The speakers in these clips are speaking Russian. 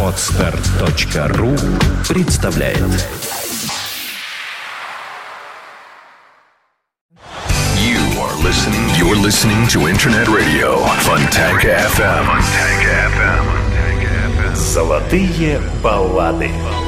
Отстар.ру представляет You are listening, you're listening to Internet Radio Funtech FM. Funtech FM. Золотые баллады. Золотые баллады.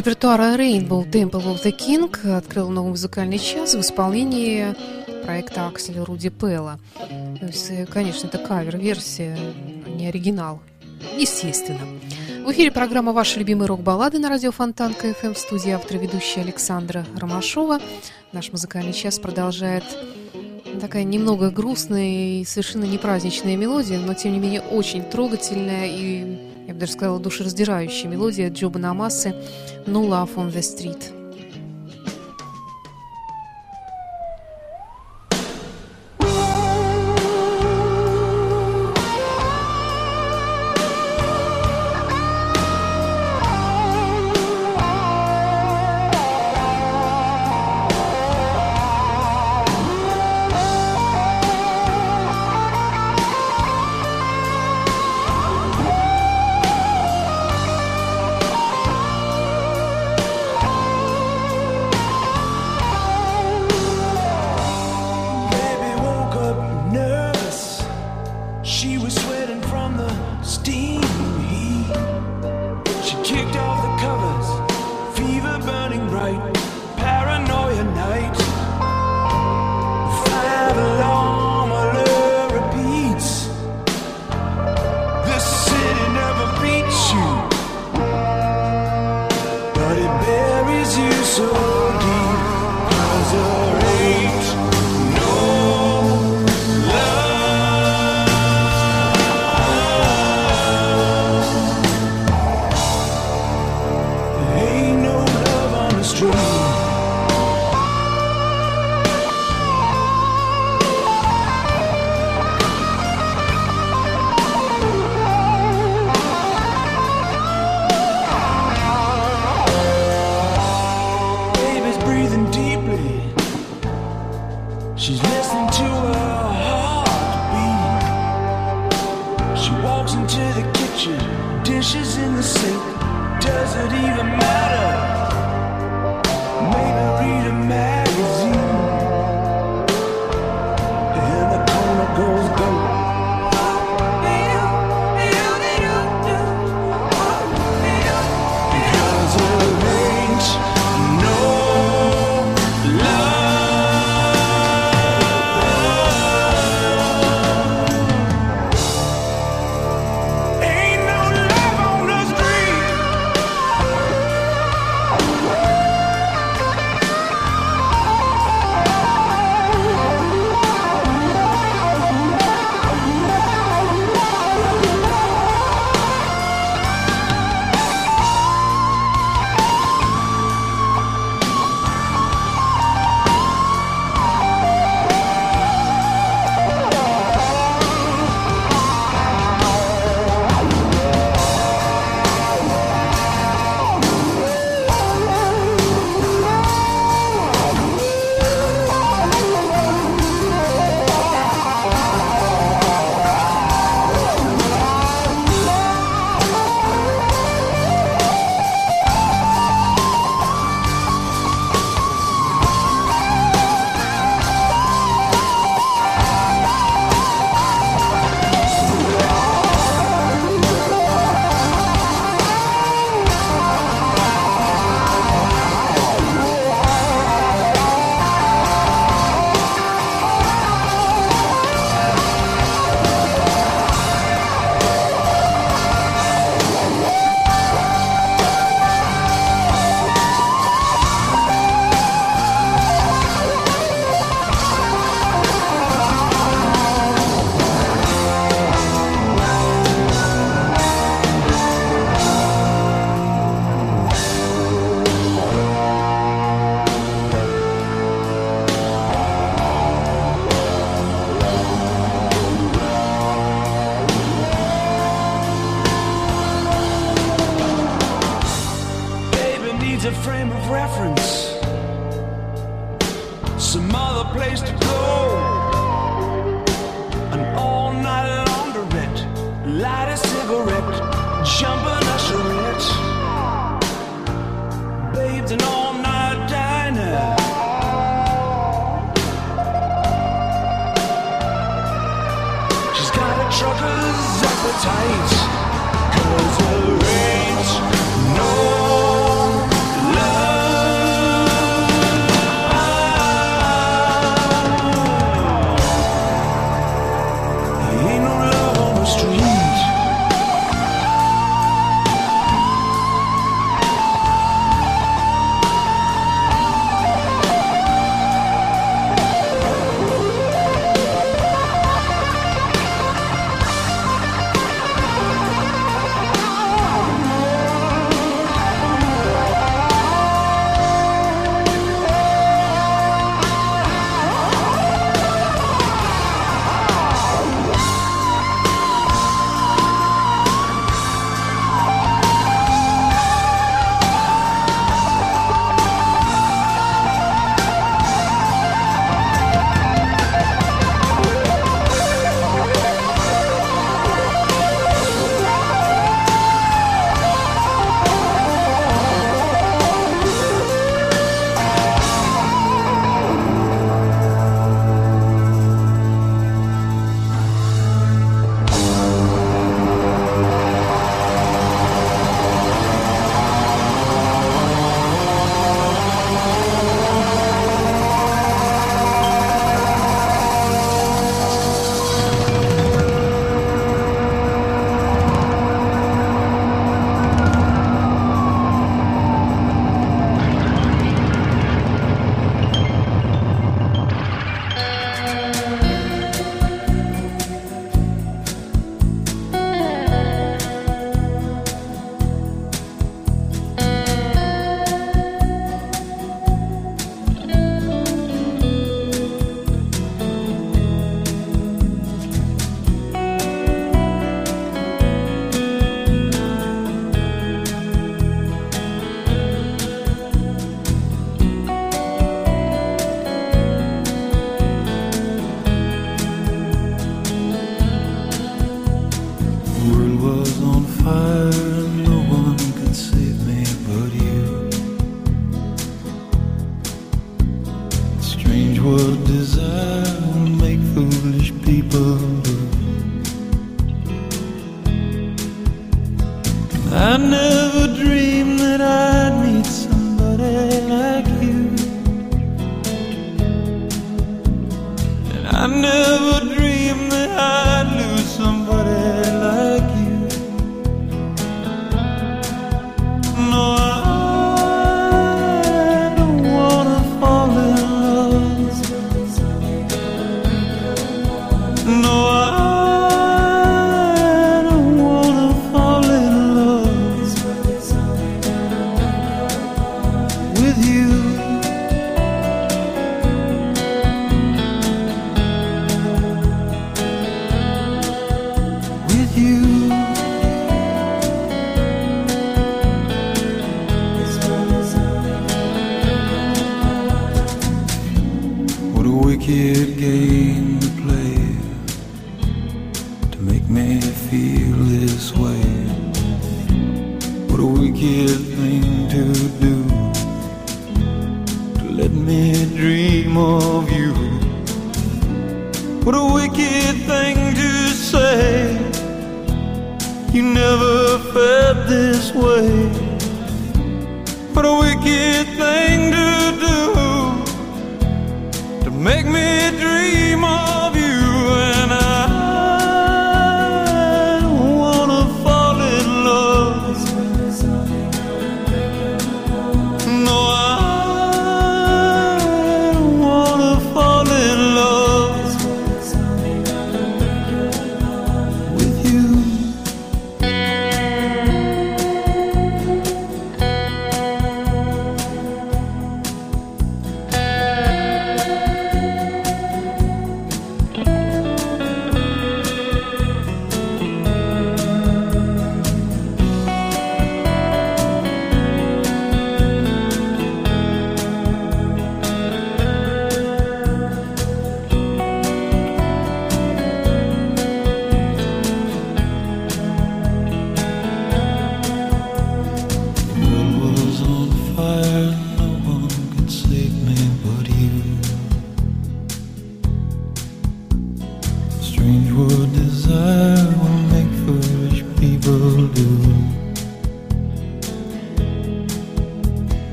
Репертуара Rainbow Temple of the King открыла новый музыкальный час в исполнении проекта Акселя Руди Пелла. То есть, э, конечно, это кавер-версия, а не оригинал. Естественно. В эфире программа «Ваши любимые рок-баллады» на радио Фонтан КФМ в студии автор ведущая Александра Ромашова. Наш музыкальный час продолжает такая немного грустная и совершенно не праздничная мелодия, но тем не менее очень трогательная и даже сказала, душераздирающая мелодия Джоба Намасы «No Love on the Street».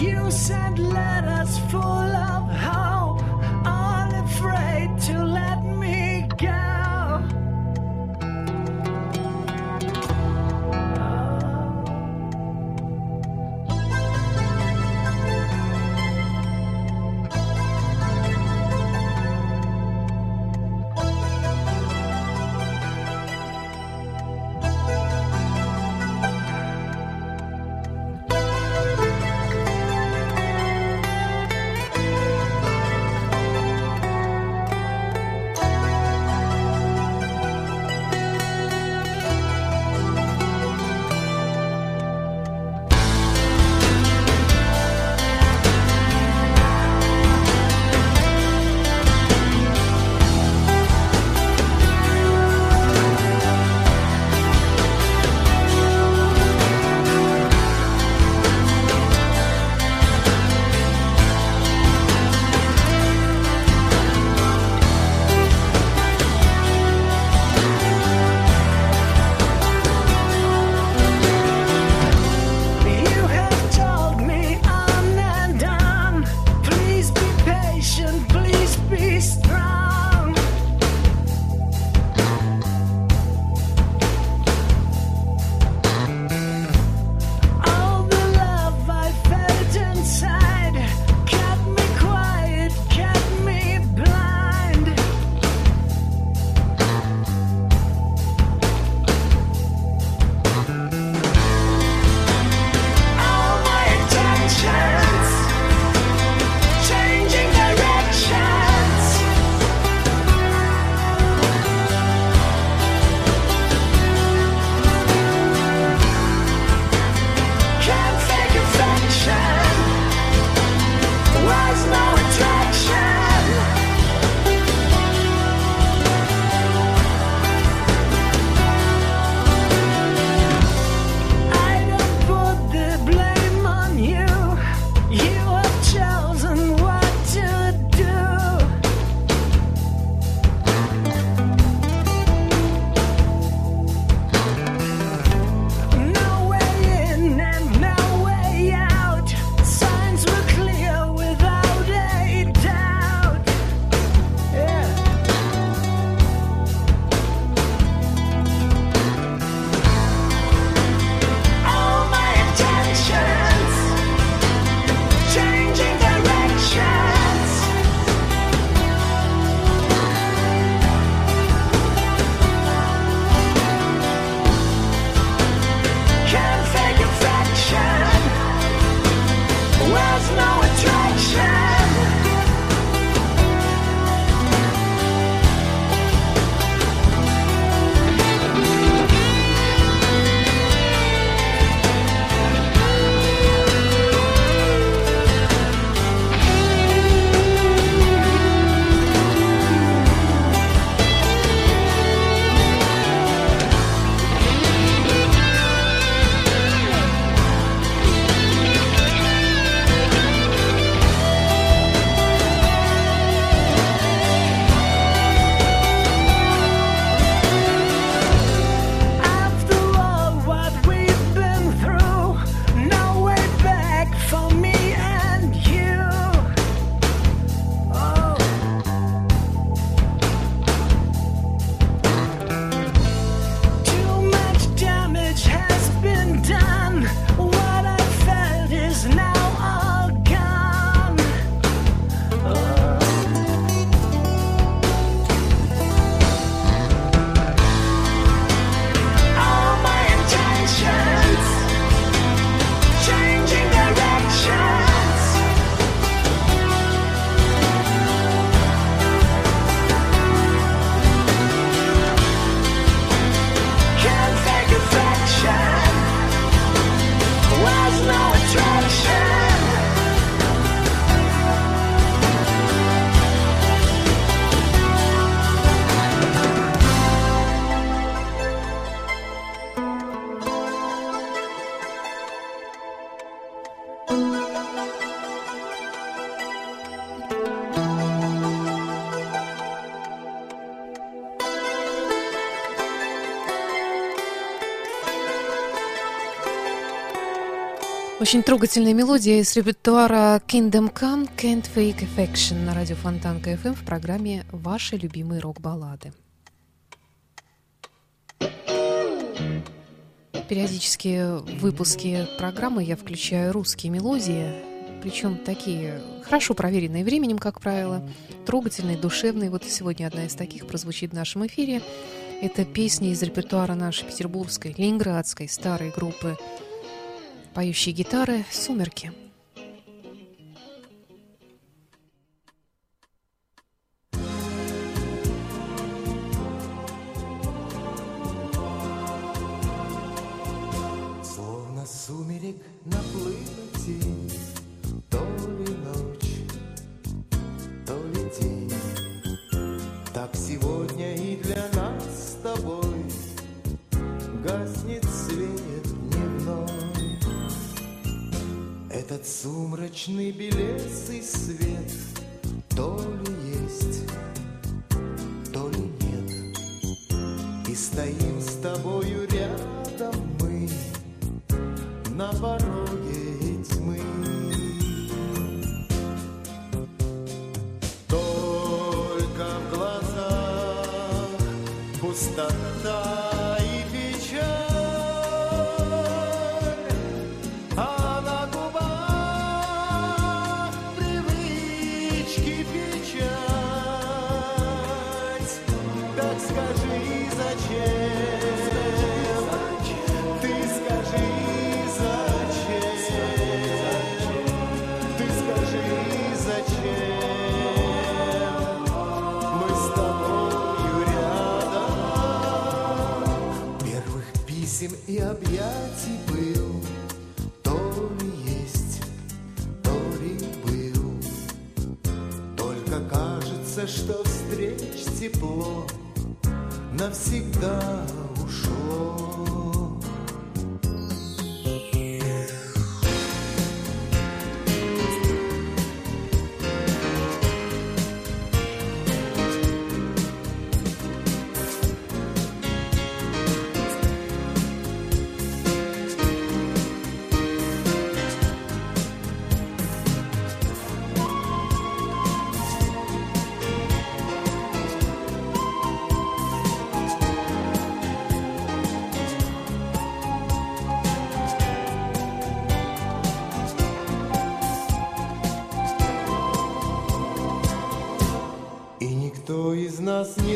You sent letters full of heart. Очень трогательная мелодия из репертуара Kingdom Come Can't Fake Affection на радио Фонтан КФМ в программе «Ваши любимые рок-баллады». Периодически в выпуске программы я включаю русские мелодии, причем такие хорошо проверенные временем, как правило, трогательные, душевные. Вот сегодня одна из таких прозвучит в нашем эфире. Это песни из репертуара нашей петербургской, ленинградской старой группы поющие гитары «Сумерки».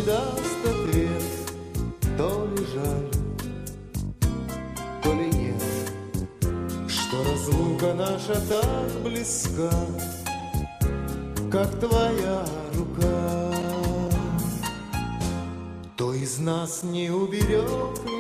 Не даст ответ, то ли жаль, то ли нет, что разлука наша так близка, как твоя рука. Кто из нас не уберег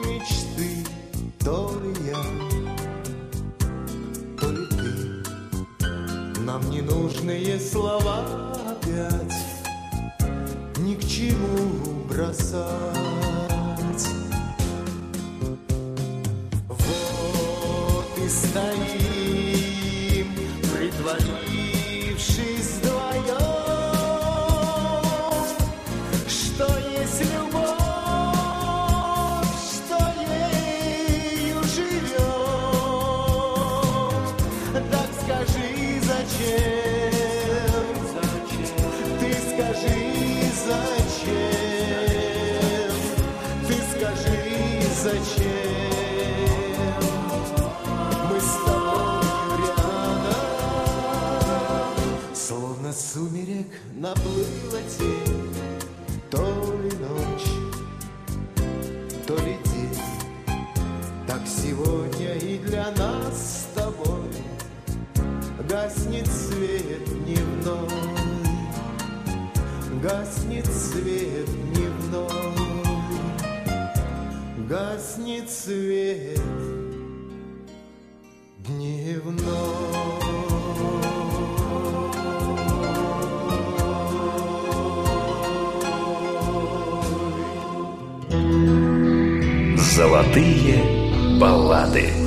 сегодня и для нас с тобой гаснет свет дневной гаснет свет дневной, гаснет свет дневной. Золотые баллады.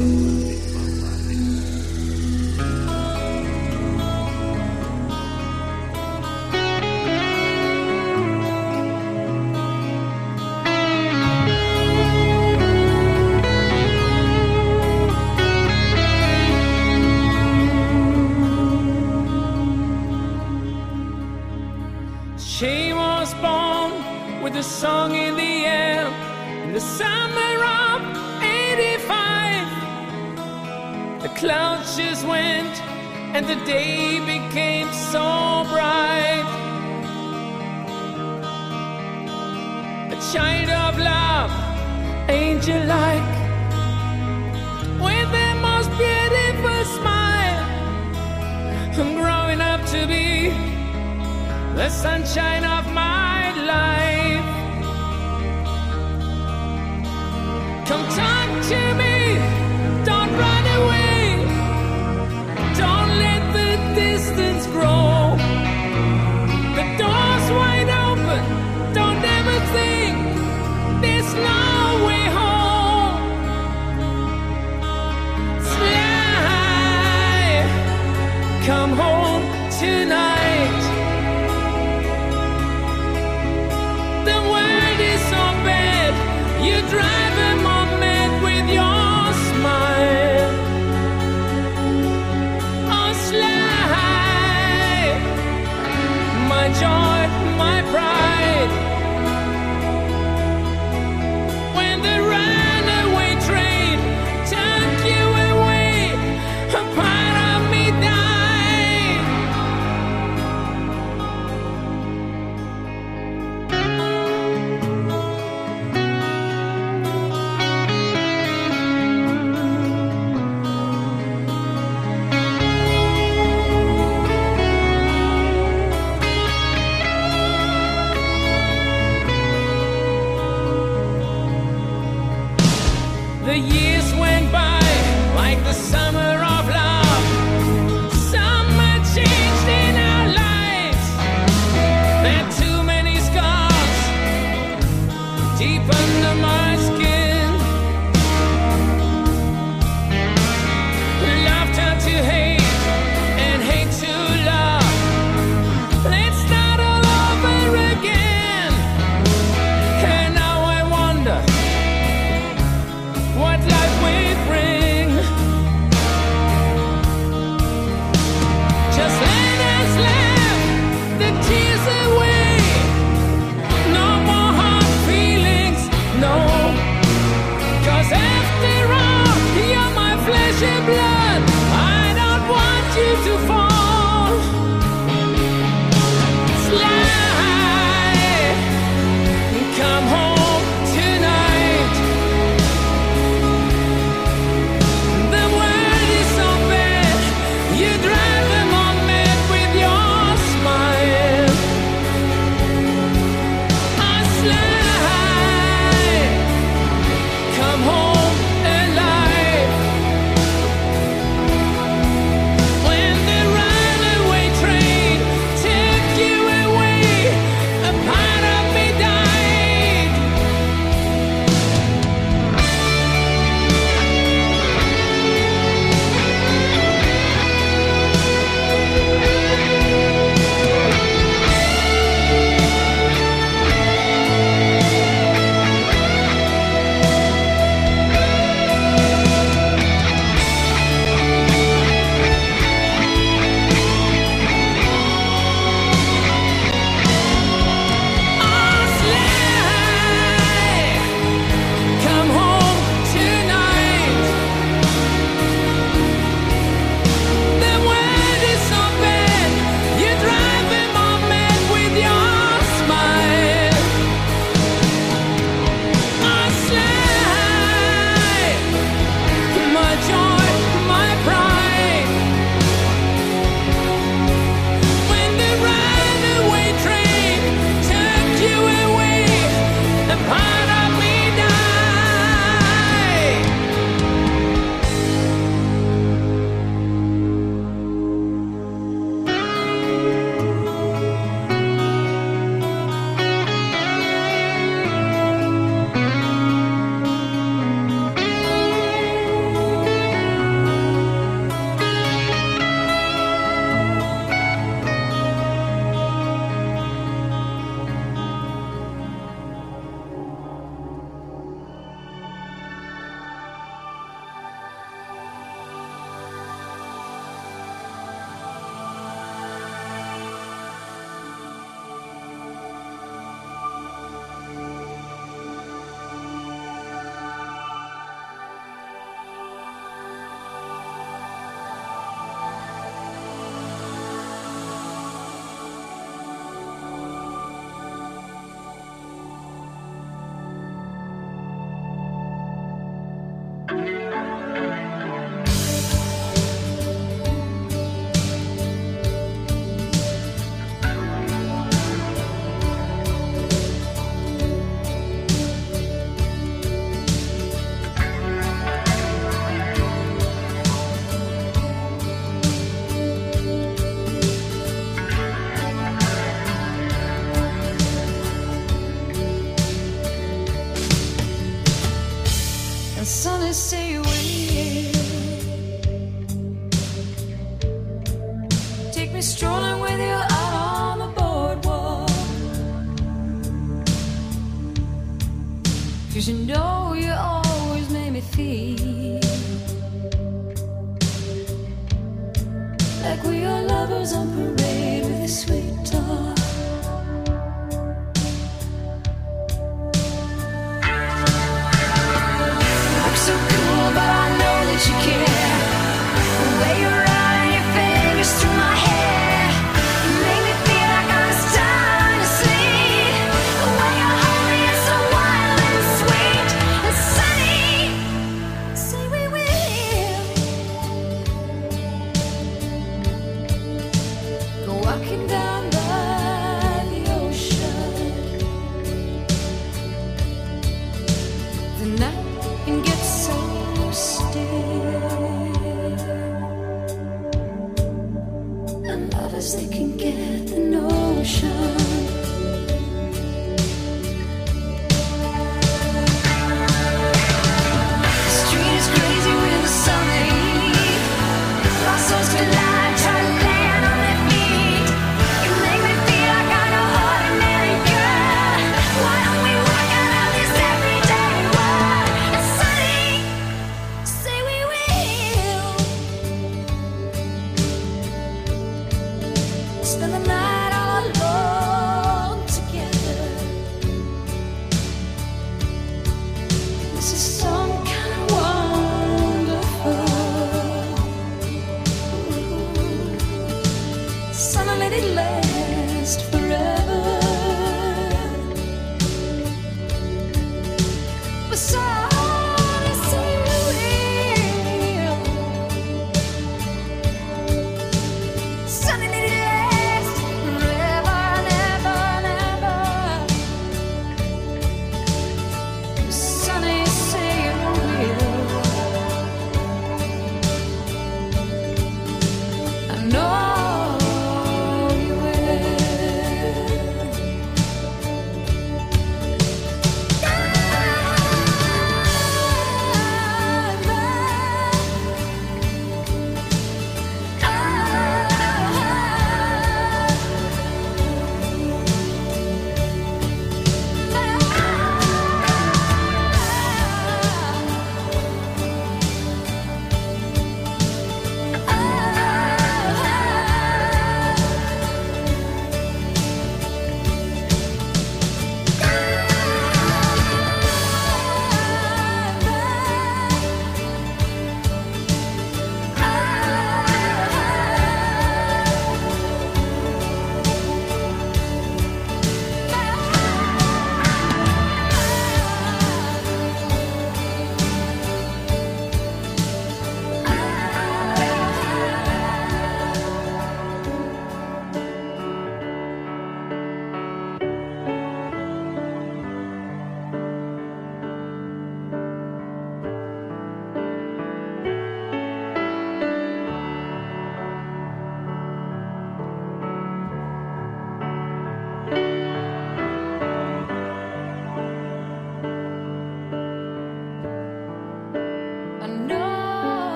ashes went, and the day became so bright. A child of love, angel like, with the most beautiful smile. I'm growing up to be the sunshine of distance grows.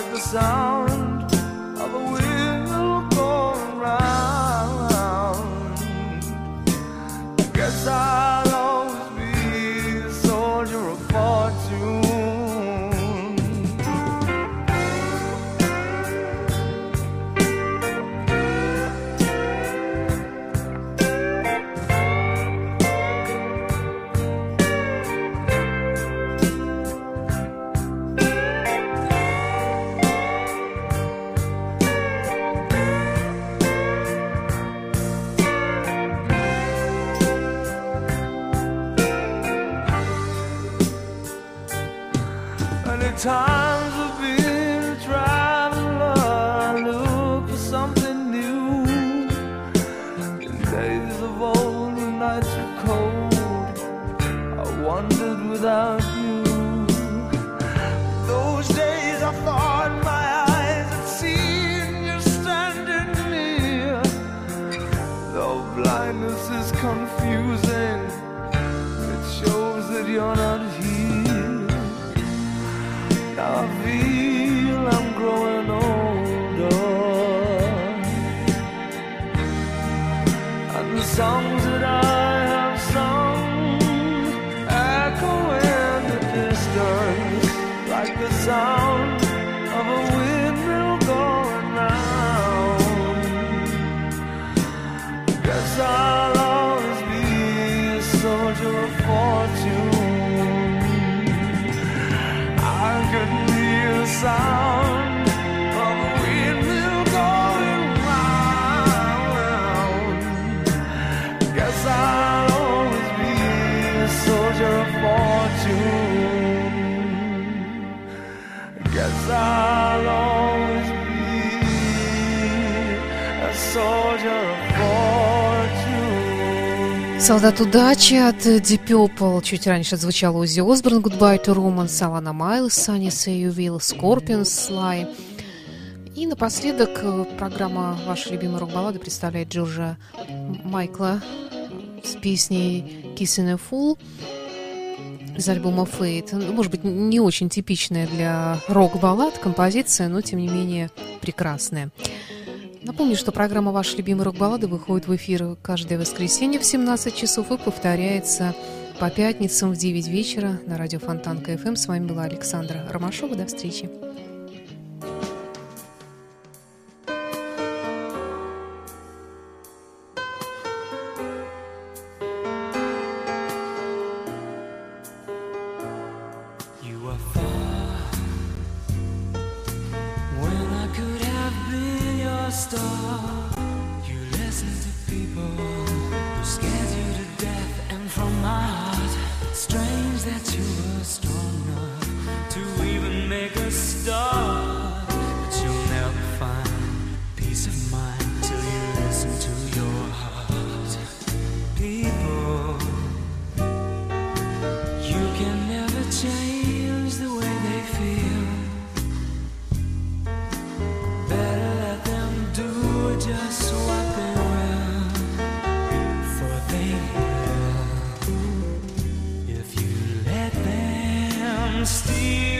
Like the sound time. measure of fortune. Guess I'll always be a soldier of. Солдат удачи от Deep Purple. Чуть раньше звучал Узи Осборн, Goodbye to Romance, Салана Майлз, Санни Сейювилл, Скорпионс, Слай. И напоследок э, программа «Ваши любимые рок-баллады» представляет Джорджа Майкла с песней «Kissing a Fool» из альбома Fate. Ну, может быть, не очень типичная для рок-баллад композиция, но, тем не менее, прекрасная. Напомню, что программа «Ваши любимые рок-баллады» выходит в эфир каждое воскресенье в 17 часов и повторяется по пятницам в 9 вечера на радио Фонтанка FM. С вами была Александра Ромашова. До встречи. still.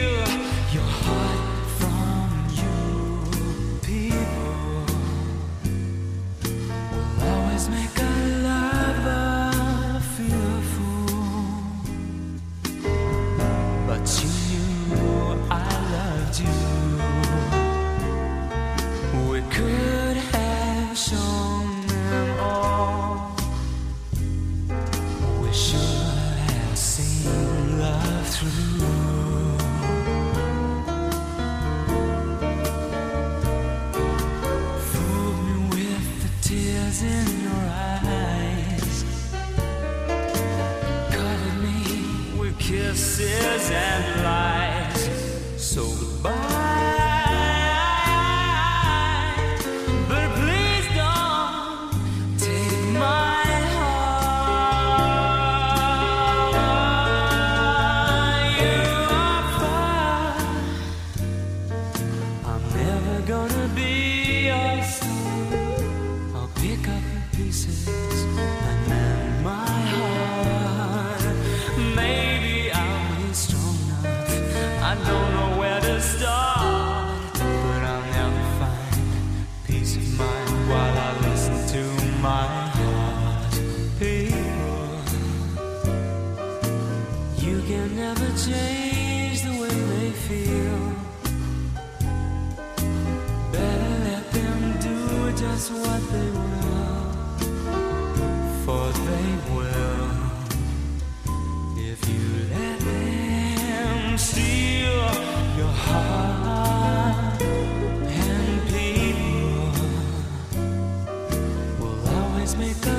make go.